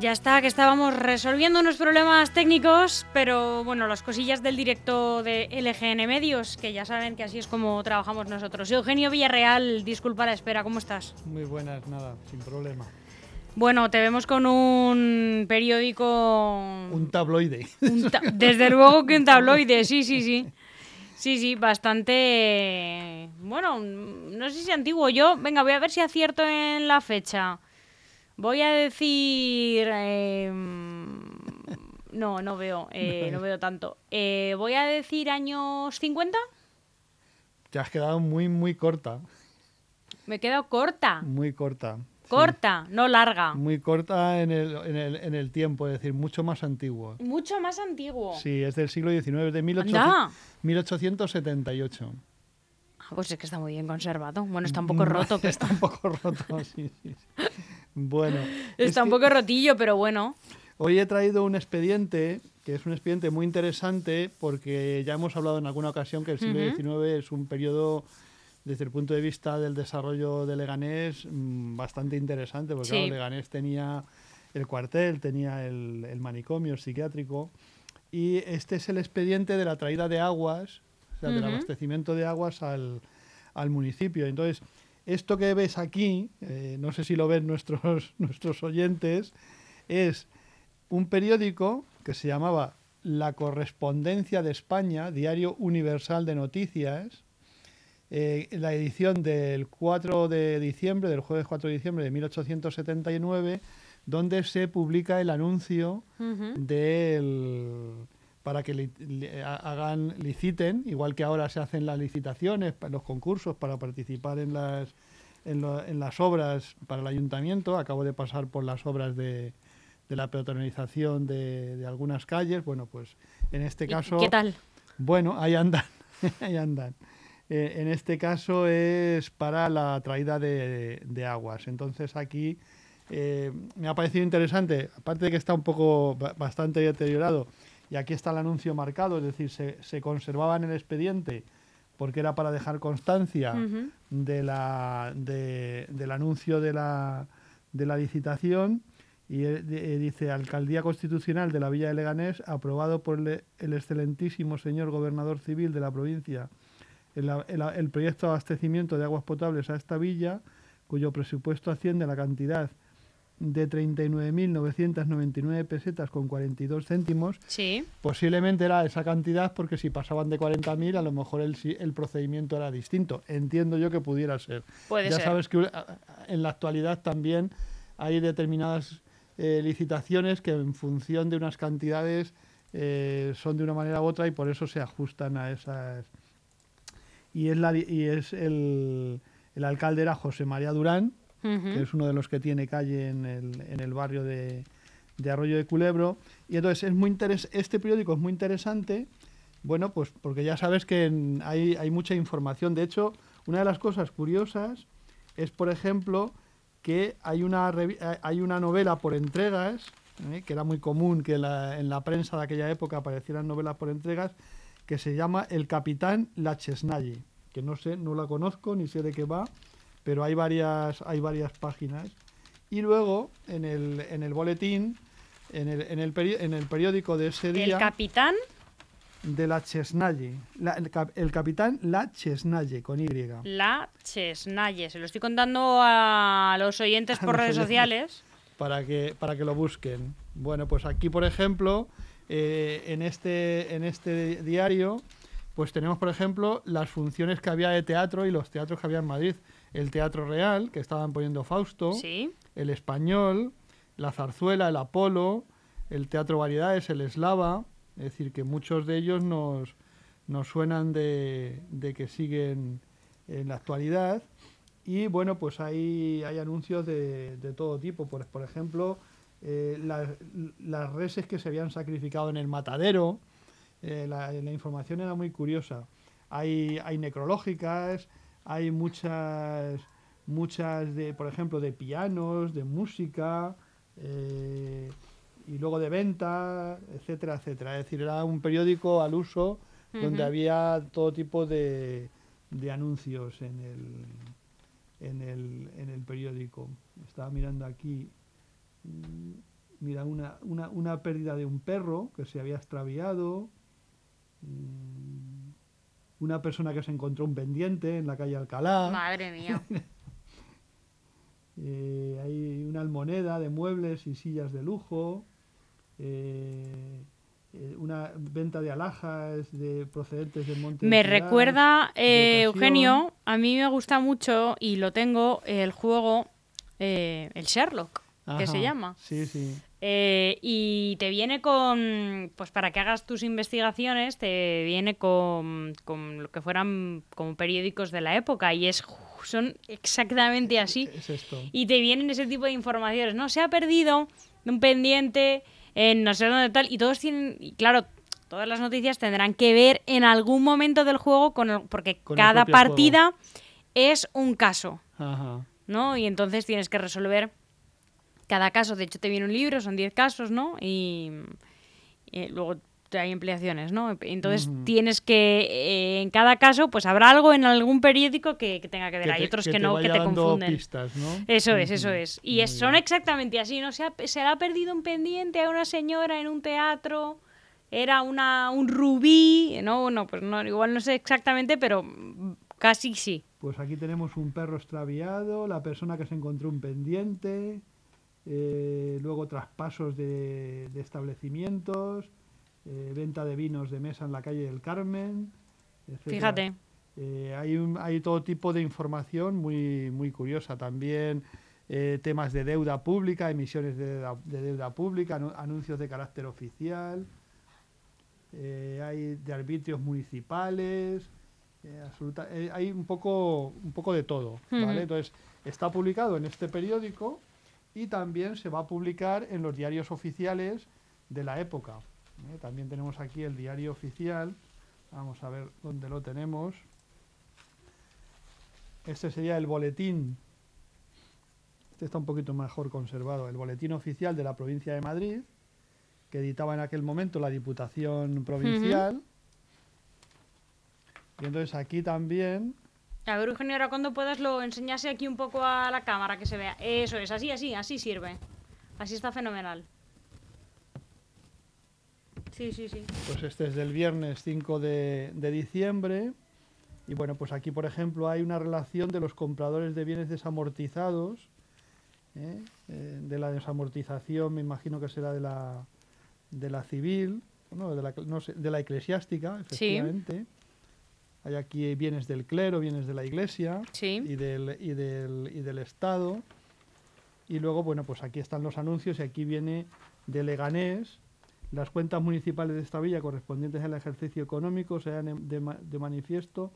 Ya está, que estábamos resolviendo unos problemas técnicos, pero bueno, las cosillas del directo de LGN Medios, que ya saben que así es como trabajamos nosotros. Eugenio Villarreal, disculpa la espera, ¿cómo estás? Muy buenas, nada, sin problema. Bueno, te vemos con un periódico... Un tabloide. Desde luego que un tabloide, sí, sí, sí. Sí, sí, bastante... Bueno, no sé si antiguo yo. Venga, voy a ver si acierto en la fecha. Voy a decir... Em, no, no veo, eh, no veo tanto. Eh, voy a decir años 50. Te has quedado muy, muy corta. Me he quedado corta. Muy corta. Corta, no larga. Muy corta en el, en, el, en el, tiempo, es decir, mucho más antiguo. Mucho más antiguo. Sí, es del siglo XIX, es de 1800, 1878. Ah, pues es que está muy bien conservado. Bueno, está un poco roto. Pero... Está un poco roto, sí, sí. Bueno. Está un poco rotillo, pero bueno. Hoy he traído un expediente, que es un expediente muy interesante, porque ya hemos hablado en alguna ocasión que el siglo XIX es un periodo, desde el punto de vista del desarrollo de Leganés, mm, bastante interesante, porque claro, Leganés tenía el cuartel, tenía el, el, manicomio psiquiátrico, y este es el expediente de la traída de aguas, o sea, del abastecimiento de aguas al, al municipio. Entonces, esto que ves aquí, eh, no sé si lo ven nuestros, nuestros oyentes, es un periódico que se llamaba La Correspondencia de España, Diario Universal de Noticias, eh, la edición del 4 de diciembre, del jueves 4 de diciembre de 1879, donde se publica el anuncio uh -huh. del para que li, li, hagan liciten, igual que ahora se hacen las licitaciones, los concursos para participar en las, en, lo, en las obras para el ayuntamiento. Acabo de pasar por las obras de, de la peatonalización de, de, algunas calles. Bueno, pues en este caso... ¿Qué tal? Bueno, ahí andan, ahí andan. Eh, en este caso es para la traída de, de aguas. Entonces aquí eh, me ha parecido interesante, aparte de que está un poco bastante deteriorado, y aquí está el anuncio marcado, es decir, se, se conservaba en el expediente porque era para dejar constancia uh -huh. de la, de, del anuncio de la, de la licitación y eh, dice Alcaldía Constitucional de la Villa de Leganés aprobado por el, el excelentísimo señor gobernador civil de la provincia el, el, el, proyecto de abastecimiento de aguas potables a esta villa cuyo presupuesto asciende a la cantidad de 39.999 pesetas con 42 céntimos. Sí. Posiblemente era esa cantidad porque si pasaban de 40.000 a lo mejor el, el procedimiento era distinto. Entiendo yo que pudiera ser. Puede ya ser. sabes que uh, en la actualidad también hay determinadas eh, licitaciones que en función de unas cantidades eh, son de una manera u otra y por eso se ajustan a esas. Y es, la, y es el, el alcalde era José María Durán, Que es uno de los que tiene calle en el, en el barrio de, de Arroyo de Culebro. Y entonces es muy interes- este periódico es muy interesante, bueno, pues porque ya sabes que en- hay, hay mucha información. De hecho, una de las cosas curiosas es, por ejemplo, que hay una, eh, hay una novela por entregas, ¿eh? que era muy común que la- en la prensa de aquella época aparecieran novelas por entregas, que se llama El Capitán La Chesnaye, que no sé, no la conozco ni sé de qué va, pero hay varias, hay varias páginas. Y luego, en el, en el boletín, en el, en, el peri- en el periódico de ese El día, capitán. de La Chesnaye, la- el, cap- el Capitán La Chesnaye, con Y. La Chesnaye. Se lo estoy contando a los oyentes por redes sociales. para que, para que lo busquen. Bueno, pues aquí, por ejemplo, eh, en, este, en este diario, pues tenemos, por ejemplo, las funciones que había de teatro y los teatros que había en Madrid. El Teatro Real, que estaban poniendo Fausto, Sí. el Español, la Zarzuela, el Apolo, el Teatro Variedades, el Eslava. Es decir, que muchos de ellos nos, nos suenan de, de que siguen en la actualidad. Y bueno, pues hay, hay anuncios de, de todo tipo. Por, por ejemplo, eh, las, las reses que se habían sacrificado en el matadero. Eh, la, la información era muy curiosa. Hay, hay necrológicas, hay muchas, muchas de, por ejemplo, de pianos, de música, eh, y luego de venta, etcétera, etcétera. Es decir, era un periódico al uso donde había todo tipo de, de anuncios en el, en, el, en el periódico. Estaba mirando aquí, mm, mira, una, una, una pérdida de un perro que se había extraviado, mm, una persona que se encontró un pendiente en la calle Alcalá. Madre mía. Eh, hay una almoneda de muebles y sillas de lujo. eh, eh, una venta de alhajas de procedentes del Monte Me de recuerda, eh. Eugenio, a mí me gusta mucho y lo tengo, el juego, eh, el Sherlock, que se llama. Sí, sí. Eh, y te viene con, pues para que hagas tus investigaciones, te viene con, con lo que fueran como periódicos de la época y es son exactamente así. Es esto. Y te vienen ese tipo de informaciones, ¿no? Se ha perdido un pendiente en no sé dónde tal y todos tienen, y claro, todas las noticias tendrán que ver en algún momento del juego con el, porque Con cada partida es un caso. Ajá. ¿no? Y entonces tienes que resolver cada caso. De hecho, te viene un libro, son 10 casos, ¿no? Y, y luego hay ampliaciones, ¿no? Entonces tienes que, eh, en cada caso, pues habrá algo en algún periódico que, que tenga que ver. hay te- otros que, no, que te confunden. pistas, ¿no? Eso es, eso es. Y es- son exactamente así, ¿no? Se, ha, se le ha perdido un pendiente a una señora en un teatro, era una, un rubí, ¿no? Bueno, pues no, igual no sé exactamente, pero casi sí. Pues aquí tenemos un perro extraviado, la persona que se encontró un pendiente, eh, luego traspasos de, de establecimientos, eh, venta de vinos de mesa en la calle del Carmen. etcétera. Fíjate. Eh, hay, un- hay todo tipo de información muy, muy curiosa. También temas de deuda pública, emisiones de deuda, de deuda pública, anu- anuncios de carácter oficial. hay de arbitrios municipales. absoluta- hay un poco, un poco de todo. ¿vale? Entonces, está publicado en este periódico y también se va a publicar en los diarios oficiales de la época. ¿eh? También tenemos aquí el diario oficial. Vamos a ver dónde lo tenemos. Este sería el boletín. Este está un poquito mejor conservado. El boletín oficial de la provincia de Madrid, que editaba en aquel momento la Diputación Provincial. Y entonces aquí también A ver, Eugenio, ahora cuando puedas lo enseñase aquí un poco a la cámara que se vea. Eso es, así, así, así sirve. Así está fenomenal. Sí, sí, sí. Pues este es del viernes 5 de, de diciembre. Y bueno, pues aquí, por ejemplo, hay una relación de los compradores de bienes desamortizados ¿eh? Eh, de la desamortización, me imagino que será de la, de la civil, no, de, la, no sé, de la eclesiástica, efectivamente. Hay aquí bienes del clero, bienes de la iglesia y, del, y, del, y del Estado. Y luego, bueno, pues aquí están los anuncios y aquí viene de Leganés. Las cuentas municipales de esta villa correspondientes al ejercicio económico se dan de, de manifiesto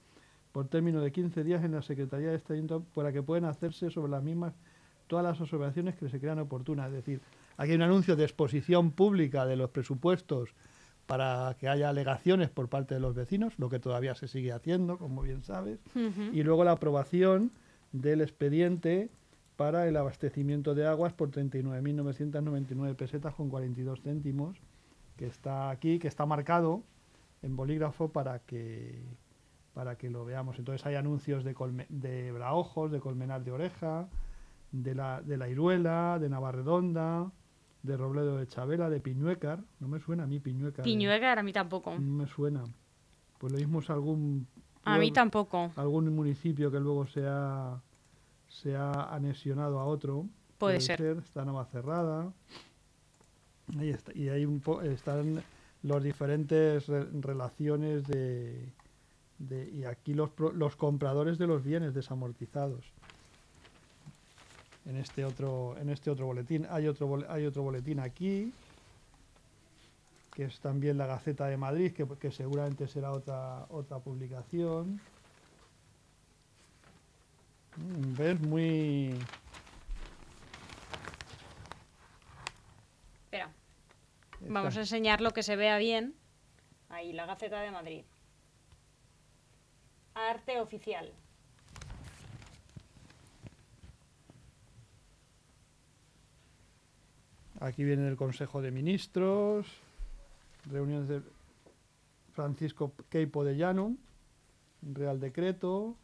por término de 15 días en la Secretaría de Estado para que puedan hacerse sobre las mismas todas las observaciones que se crean oportunas. Es decir, aquí hay un anuncio de exposición pública de los presupuestos para que haya alegaciones por parte de los vecinos, lo que todavía se sigue haciendo, como bien sabes, y luego la aprobación del expediente para el abastecimiento de aguas por 39.999 pesetas con 42 céntimos, que está aquí, que está marcado en bolígrafo para que para que lo veamos. Entonces hay anuncios de, de Braojos, de Colmenar de Oreja, de la, de la Iruela, de Navarredonda, de Robledo de Chabela, de Piñuecar. No me suena a mí Piñuecar. Piñuecar a mí tampoco. No me suena. Pues lo mismo es algún... A mí tampoco. Algún municipio que luego se ha, se ha anexionado a otro. Puede, ser. Está Navacerrada. Ahí está. Y ahí un están las diferentes relaciones de y aquí los, los compradores de los bienes desamortizados. En este otro, en este otro boletín. Hay otro, hay otro boletín aquí, que es también la Gaceta de Madrid, que, que seguramente será otra, otra publicación. Mm, ¿Ves? Muy... Espera. Vamos a enseñar lo que se vea bien. Ahí, la Gaceta de Madrid. Arte oficial. Aquí viene el Consejo de Ministros, reuniones de Francisco Queipo de Llano, Real Decreto.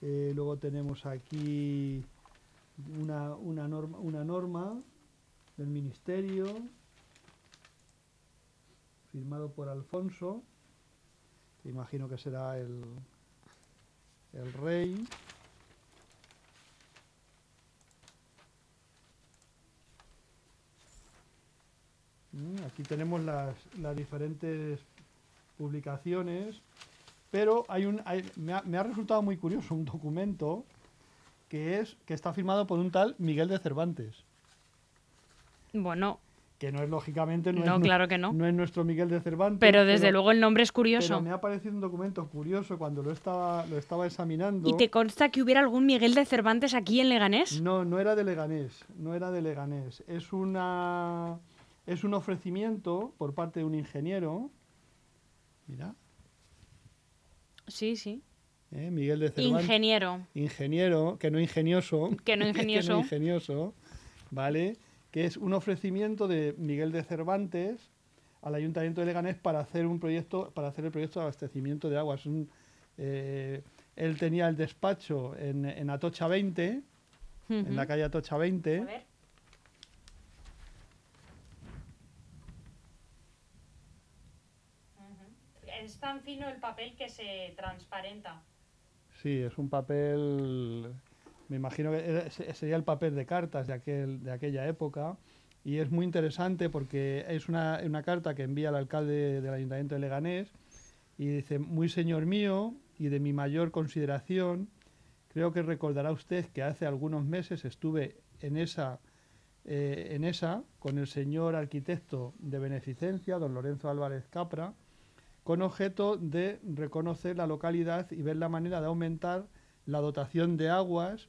Eh, luego tenemos aquí una, una, norma, una norma del Ministerio, firmado por Alfonso, imagino que será el, el rey. Aquí tenemos las, diferentes publicaciones, pero hay un, me, ha, me, ha, resultado muy curioso un documento que es que está firmado por un tal Miguel de Cervantes. Bueno, que no es lógicamente no, es, claro que no. no es nuestro Miguel de Cervantes. Pero desde luego el nombre es curioso. Pero me ha parecido un documento curioso cuando lo estaba, lo estaba examinando. ¿Y te consta que hubiera algún Miguel de Cervantes aquí en Leganés? No, no era de Leganés, no era de Leganés. Es una es un ofrecimiento por parte de un ingeniero. Mira. Sí, sí. ¿Eh? Miguel de Cervantes. Ingeniero. Ingeniero, que no ingenioso. Que no ingenioso. que no ingenioso, ¿vale? que es un ofrecimiento de Miguel de Cervantes al Ayuntamiento de Leganés para hacer un proyecto, para hacer el proyecto de abastecimiento de aguas. Eh, él tenía el despacho en, Atocha 20, en la calle Atocha 20. A ver. Es tan fino el papel que se transparenta. Sí, es un papel me imagino que sería el papel de cartas de, aquel, de aquella época. Y es muy interesante porque es una, una carta que envía el alcalde del Ayuntamiento de Leganés y dice, muy señor mío y de mi mayor consideración, creo que recordará usted que hace algunos meses estuve en esa, eh, en esa con el señor arquitecto de beneficencia, don Lorenzo Álvarez Capra, con objeto de reconocer la localidad y ver la manera de aumentar la dotación de aguas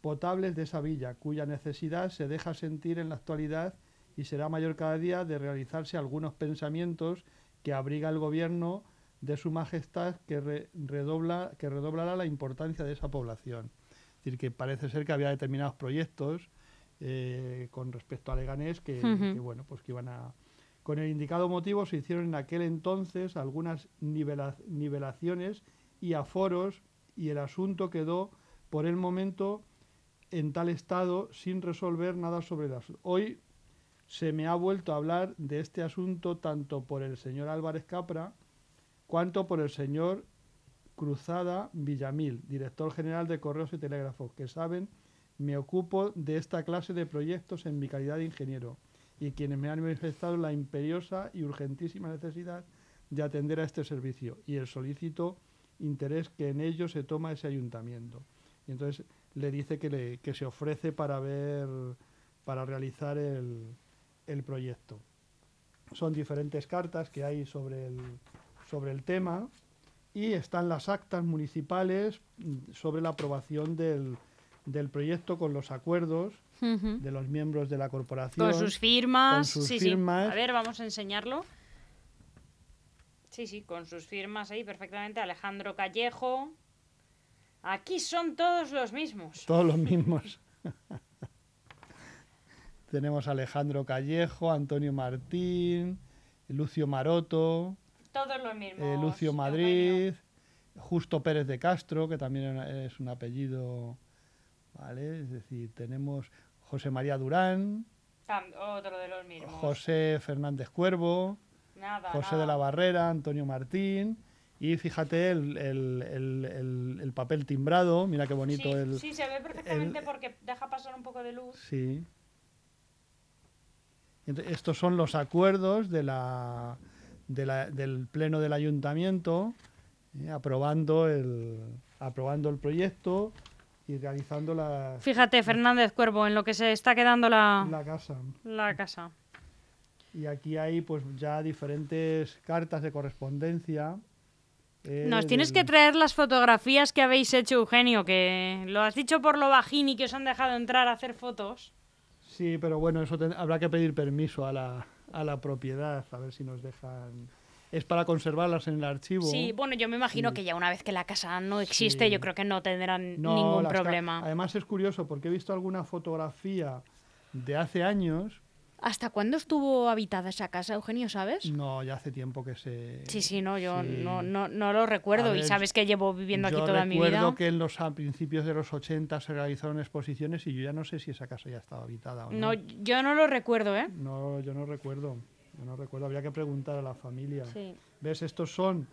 potables de esa villa, cuya necesidad se deja sentir en la actualidad y será mayor cada día de realizarse algunos pensamientos que abriga el gobierno de su majestad que, redobla, que redoblará la importancia de esa población. Es decir, que parece ser que había determinados proyectos eh, con respecto a Leganés que, bueno, pues que iban a... Con el indicado motivo se hicieron en aquel entonces algunas nivelaciones y aforos y el asunto quedó por el momento en tal estado sin resolver nada sobre el asunto. Hoy se me ha vuelto a hablar de este asunto tanto por el señor Álvarez Capra cuanto por el señor Cruzada Villamil, director general de Correos y Telégrafos, que saben Me ocupo de esta clase de proyectos en mi calidad de ingeniero y quienes me han manifestado la imperiosa y urgentísima necesidad de atender a este servicio y el solicito interés que en ello se toma ese ayuntamiento. Y entonces le dice que, le, que se ofrece para ver, para realizar el, el proyecto. Son diferentes cartas que hay sobre el, sobre el tema y están las actas municipales sobre la aprobación del, del proyecto con los acuerdos de los miembros de la corporación. Con sus firmas. con sus sí, firmas. sí. A ver, vamos a enseñarlo. Sí, sí, con sus firmas ahí perfectamente. Alejandro Callejo. Aquí son todos los mismos. Todos los mismos. Tenemos a Alejandro Callejo, Antonio Martín, Lucio Maroto, Todos los mismos. eh, Lucio Eugenio. Madrid, Justo Pérez de Castro, que también es un apellido, ¿vale? Es decir, tenemos José María Durán, otro de los mismos. José Fernández Cuervo, Nada, José nada. de la Barrera, Antonio Martín, y fíjate el, el- el- el- el papel timbrado, mira qué bonito sí, el... sí, se ve perfectamente porque deja pasar un poco de luz. Sí. Estos son los acuerdos de la, de la- del pleno del ayuntamiento, eh, aprobando el aprobando el proyecto y realizando la, Fíjate, Fernández Cuervo, en lo que se está quedando la, la casa. la casa. Y aquí hay pues ya diferentes cartas de correspondencia. eh, Nos tienes que traer las fotografías que habéis hecho, Eugenio, que lo has dicho por lo bajín y que os han dejado entrar a hacer fotos. Sí, pero bueno, eso habrá que pedir permiso a la, a la propiedad, a ver si nos dejan. Es para conservarlas en el archivo. Sí, bueno, yo me imagino Sí. que ya una vez que la casa no existe, Sí. yo creo que no tendrán No, ningún problema. Además es curioso porque he visto alguna fotografía de hace años. ¿Hasta cuándo estuvo habitada esa casa, Eugenio, sabes? No, ya hace tiempo que se. Sí, sí, no, yo sí. no, no, no lo recuerdo y sabes que llevo viviendo aquí Yo toda mi recuerdo vida. que en los a principios de los 80 se realizaron exposiciones y yo ya no sé si esa casa ya estaba habitada o No, no. yo no lo recuerdo, ¿eh? No, yo no recuerdo. Yo no recuerdo. Habría que preguntar a la familia. Sí. ¿Ves? Estos son.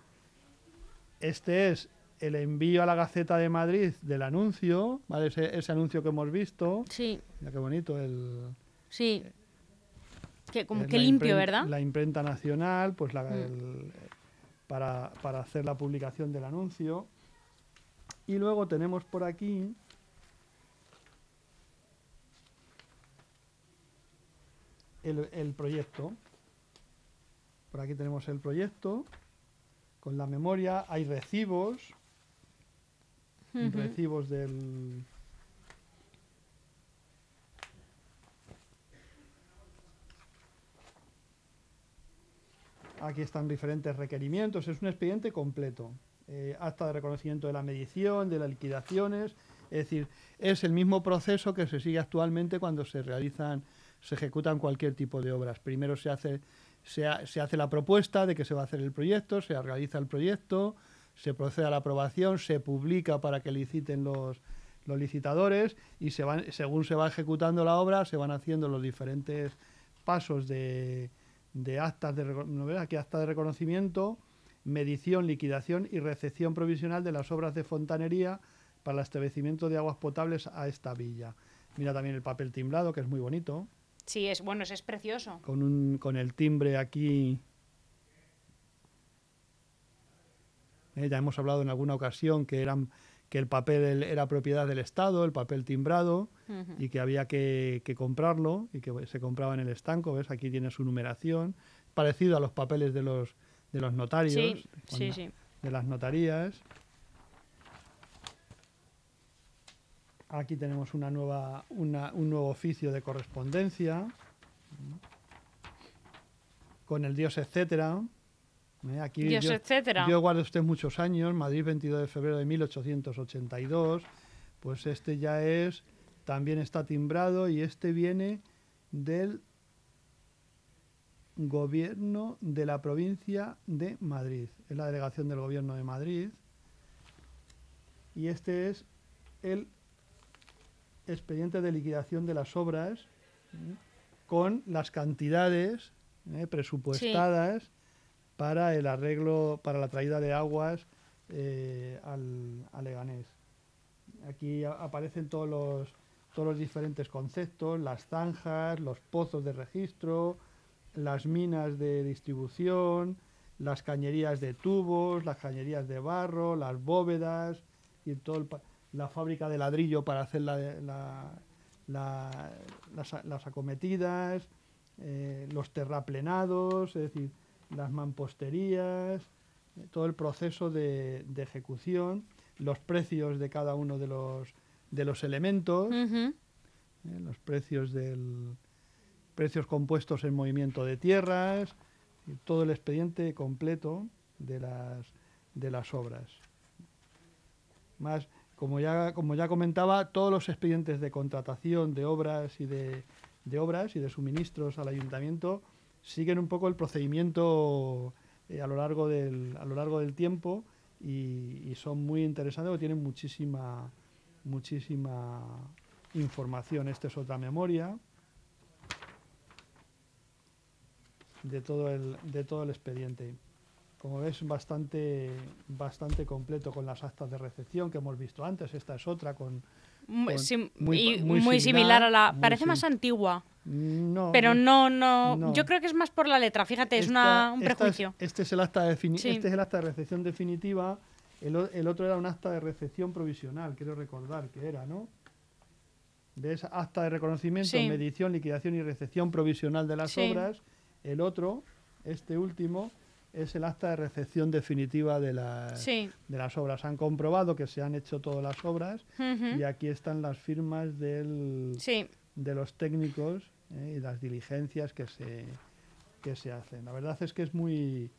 Este es el envío a la Gaceta de Madrid del anuncio, ¿vale? Ese, ese anuncio que hemos visto. Sí, Mira qué bonito el. sí. Que, como eh, que la limpio, ¿verdad? La imprenta nacional, pues la, Mm. el- para, para hacer la publicación del anuncio. Y luego tenemos por aquí. El, el proyecto. Por aquí tenemos el proyecto. Con la memoria hay recibos. Recibos del. Aquí están diferentes requerimientos. Es un expediente completo. Eh, acta de reconocimiento de la medición, de las liquidaciones. Es decir, es el mismo proceso que se sigue actualmente cuando se realizan, se ejecutan cualquier tipo de obras. Primero se hace, se, ha- se hace la propuesta de que se va a hacer el proyecto, se realiza el proyecto, se procede a la aprobación, se publica para que liciten los, licitadores y según se va ejecutando la obra, se van haciendo los diferentes pasos de, de actas de, ¿no? Aquí de reconocimiento, medición, liquidación y recepción provisional de las obras de fontanería para el establecimiento de aguas potables a esta villa. Mira también el papel timbrado, que es muy bonito, Sí, es bueno, es precioso. con, un, con el timbre aquí. Eh, ya hemos hablado en alguna ocasión que, eran, que el papel el- era propiedad del Estado, el papel timbrado, y que había que, que comprarlo y que se compraba en el estanco. ¿Ves? Aquí tiene su numeración, parecido a los papeles de los, de los notarios, Sí, sí, la- sí. de las notarías. Aquí tenemos una nueva, una- un nuevo oficio de correspondencia con el Dios, etcétera. ¿eh? Aquí Dios, yo- etcétera. yo guardo usted muchos años, Madrid 22 de febrero de 1882, pues este ya es, también está timbrado y este viene del gobierno de la provincia de Madrid, es la delegación del gobierno de Madrid y este es el expediente de liquidación de las obras ¿eh? con las cantidades ¿eh? presupuestadas para el arreglo, para la traída de aguas eh, al, a Leganés. Aquí a- aparecen todos los, todos los diferentes conceptos, las zanjas, los pozos de registro, las minas de distribución, las cañerías de tubos, las cañerías de barro, las bóvedas y todo la fábrica de ladrillo para hacer las, acometidas, eh, los terraplenados, es decir, las mamposterías, eh, todo el proceso de, ejecución, los precios de cada uno de los, de los elementos, eh, los precios del precios compuestos en movimiento de tierras, todo el expediente completo de las, de las obras. Más, como ya, como ya comentaba, todos los expedientes de contratación de obras y de, de obras y de suministros al ayuntamiento siguen un poco el procedimiento eh, a, lo largo del, a lo largo del tiempo y, son muy interesantes porque tienen muchísima, muchísima información. Esta es otra memoria de todo el, de todo el expediente. Como ves, bastante, bastante completo con las actas de recepción que hemos visto antes. Esta es otra con... muy, similar, a la... Parece más antigua. No, pero no, no, Yo creo que es más por la letra. Fíjate, es una, un prejuicio. este, es el acta de este es el acta de recepción definitiva. El, el, otro era un acta de recepción provisional, quiero recordar que era, ¿no? De esa acta de reconocimiento, medición, liquidación y recepción provisional de las obras. El otro, este último, es el acta de recepción definitiva de las, de las obras. Han comprobado que se han hecho todas las obras y aquí están las firmas del, de los técnicos ¿eh? y las diligencias que se, que se hacen. La verdad es que es muy,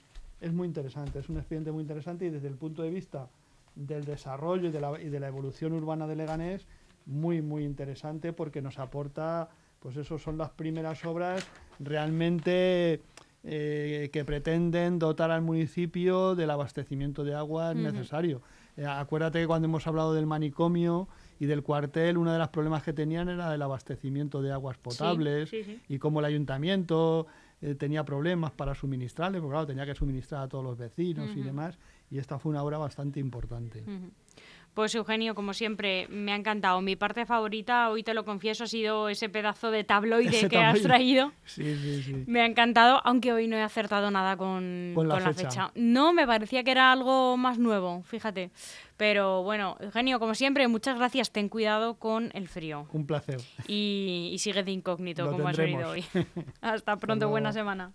es muy interesante, es un expediente muy interesante y desde el punto de vista del desarrollo y de la, y de la evolución urbana de Leganés, muy, muy interesante porque nos aporta, pues eso son las primeras obras realmente eh, que pretenden dotar al municipio del abastecimiento de agua necesario. Eh, acuérdate que cuando hemos hablado del manicomio y del cuartel, uno de los problemas que tenían era el abastecimiento de aguas potables y cómo el ayuntamiento eh, tenía problemas para suministrarle, porque claro, tenía que suministrar a todos los vecinos y demás, y esta fue una obra bastante importante. Pues Eugenio, como siempre, me ha encantado. Mi parte favorita, hoy te lo confieso, ha sido ese pedazo de tabloide que has traído. Sí, sí, sí. Me ha encantado, aunque hoy no he acertado nada con, la, fecha. No, me parecía que era algo más nuevo, fíjate. Pero bueno, Eugenio, como siempre, muchas gracias. Ten cuidado con el frío. Un placer. Y, sigue de incógnito, como has venido hoy. Hasta pronto, buena semana.